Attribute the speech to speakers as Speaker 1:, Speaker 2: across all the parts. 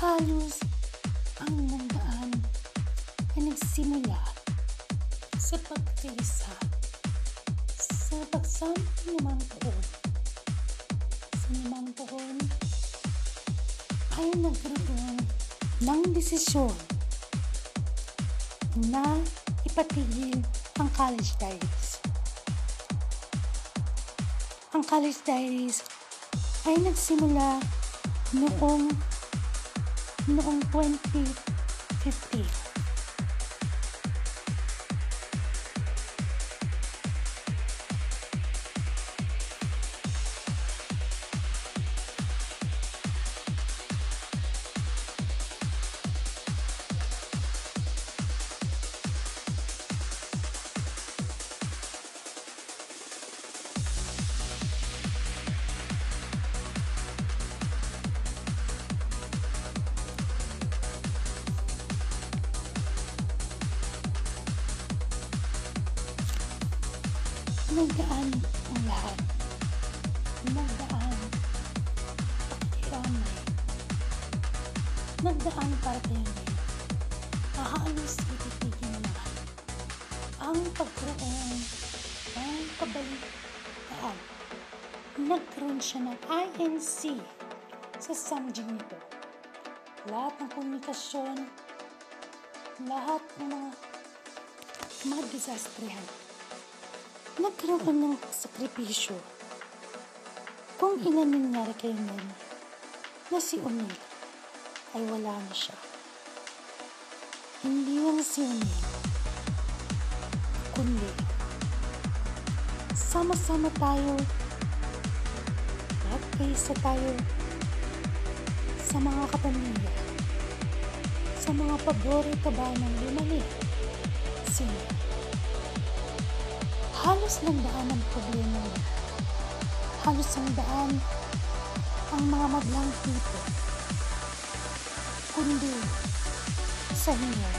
Speaker 1: Halos ang nandaan ay nagsimula sa pagkaisa sa pagsama ng limang taon. Sa limang taon ay nagkaroon ng desisyon na ipatigil ang college diaries. Ang college diaries ay nagsimula noong noong 2015. Nagdaan ang lahat. Nagdaan pakiramay. Nagdaan para kayo ngayon. Hahalos ititigil na ang pagkaroon ng kabalitaan. Nagkaroon siya ng INC sa subject nito. Lahat ng komunikasyon, lahat ng mga mga disastrehan nagkaroon ka ng sakripisyo. Kung ina nangyari kay Mel, na si Unil ay wala na siya. Hindi lang si Unil, kundi sama-sama tayo at kaysa tayo sa mga kapamilya, sa mga paborito ba ng lumali, sino halos lang daan ang problema niya. Halos ang daan ang mga madlang dito. Kundi sa inyo,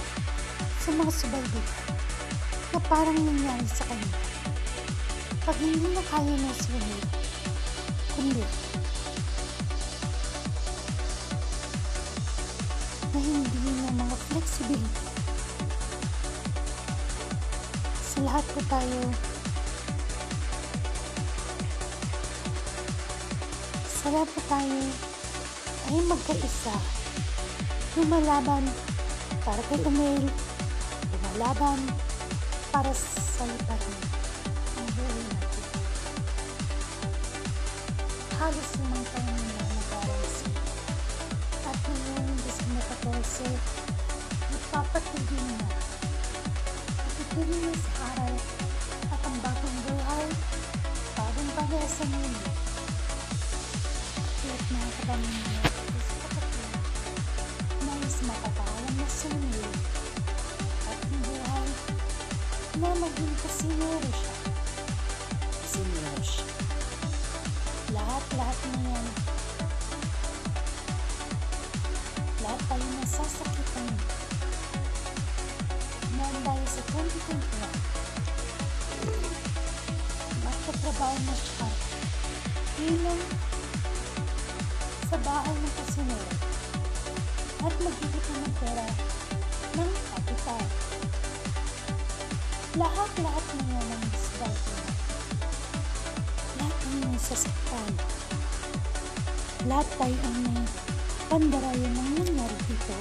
Speaker 1: sa mga subalbita na parang nangyari sa kanya. Pag hindi na kaya na sumunod, kundi na hindi na mga flexibility. Lahat po tayo Sarap po tayo ay magkaisa. Lumalaban para kay Umel. Lumalaban para sa buhay natin. Halos limang taon na nag-aral At ngayong December 14, ipapatigil na. Itutuloy na sa aral at ang bagong buhay, bagong bagay sa mundo kapamilya sa kapatid nais makapaalam na sumili at buhay na maging kasinero siya. Kasinero siya. Lahat-lahat na yan. Lahat tayo nasasakitan na dahil sa 2021 magkatrabaho na siya bilang bahay ng kasinero at magkikita ng pera ng kapital. Lahat-lahat na yan ang disgrasya. Lahat ang may sasaktan. Lahat tayo ang may pandarayan ng nangyari dito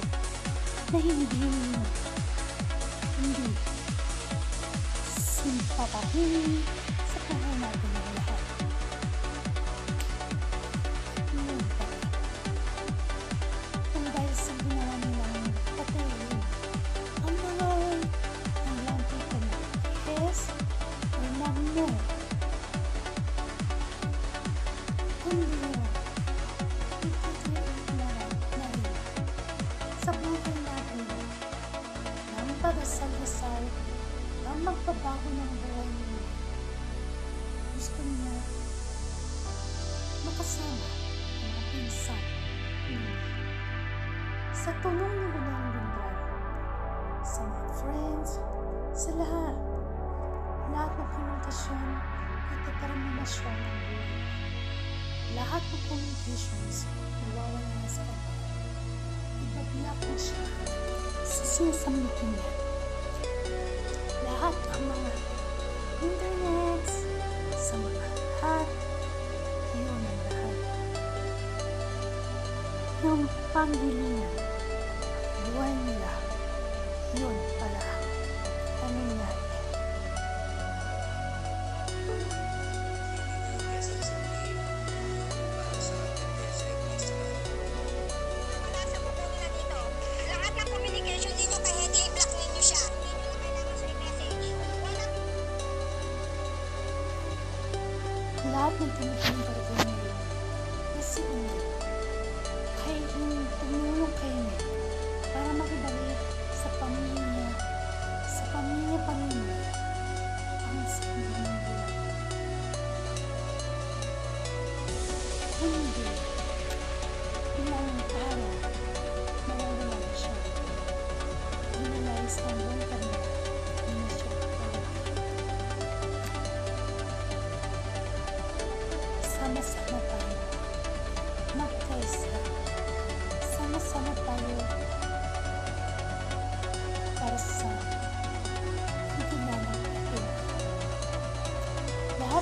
Speaker 1: na hindi hindi simpapahin sa buhay magbabago ng buhay niya. Gusto niya makasama ang son niya. Sa tulong ng unang linggan, sa mga friends, sa lahat, lahat ng komunikasyon at determinasyon ng buhay. Lahat ng communications nawawala na sa kanya. siya sa sinasambitin niya. Ang mga internets, sa mga lahat, yun ang lahat. Yung panghilingan, buhay nila,
Speaker 2: lahat ng kay
Speaker 1: Mary na si Una ay tumulong kay Mary para makibalik sa pamilya sa pamilya-pamilya ang sambing buhay.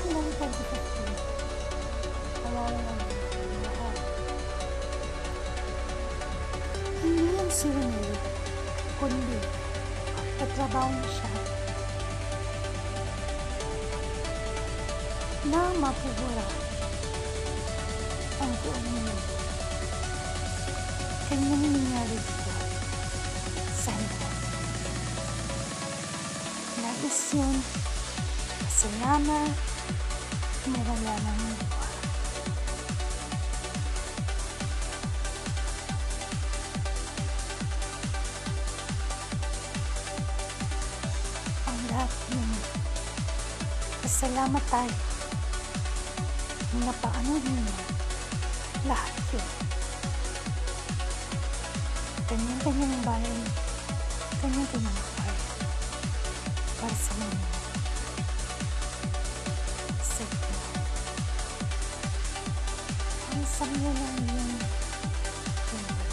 Speaker 1: Ng pagkakapin. Kawawalan ng lahat. Hindi ang si Renee, kundi katrabaho niya siya na mapubura ang buong mundo. Kanyang nangyari dito sa inyo. Nais yun, mawala ng lupa. Ang lahat yun. Pasalamat tayo. Napaano niyo lahat yun. Kanyang-kanyang bayan, kanyang-kanyang Ang samyo ng iyong pinala.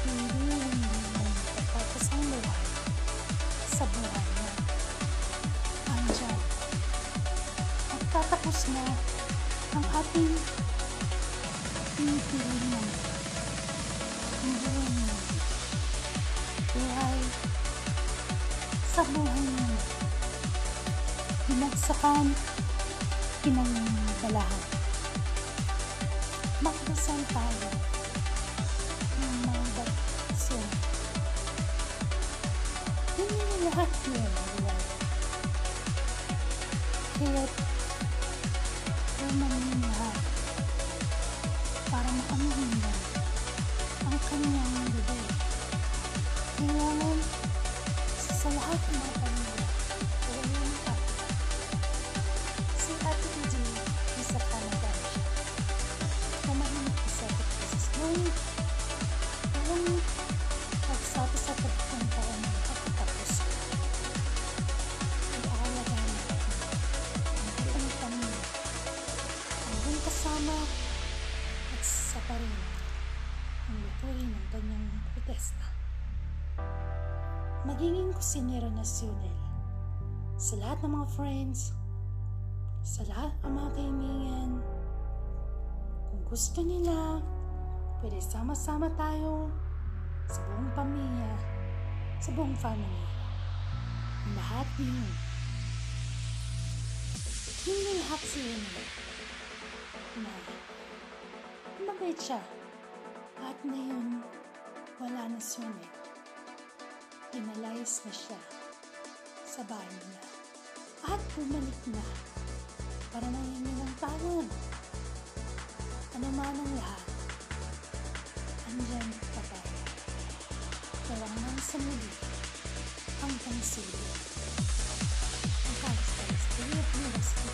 Speaker 1: Hindi yun yung tapos ang buhay sa buhay niya. Andyan. Magtatapos na ang ating pinipiling ng buhay niya. Buhay sa buhay niya. Binagsakan, pinangbalahan. Magdasal tayo ng mga batisyon. Hindi na lahat yun. Kaya't Romanin lahat para makamahingan ang kanyang Magiging kusinero na si Unel sa lahat ng mga friends, sa lahat ng mga kaibigan. Kung gusto nila, pwede sama-sama tayo sa buong pamilya, sa buong family. Lahat yun. Hindi lahat si Unel na mabait siya. At ngayon, wala na si Unet. Pinalayas na siya sa bahay nila. At bumalik na para nangingi ng tawad. Ano man ang lahat, andyan pa tayo. Walang nang sa muli hanggang sili. Ang kalis-kalis, nila sa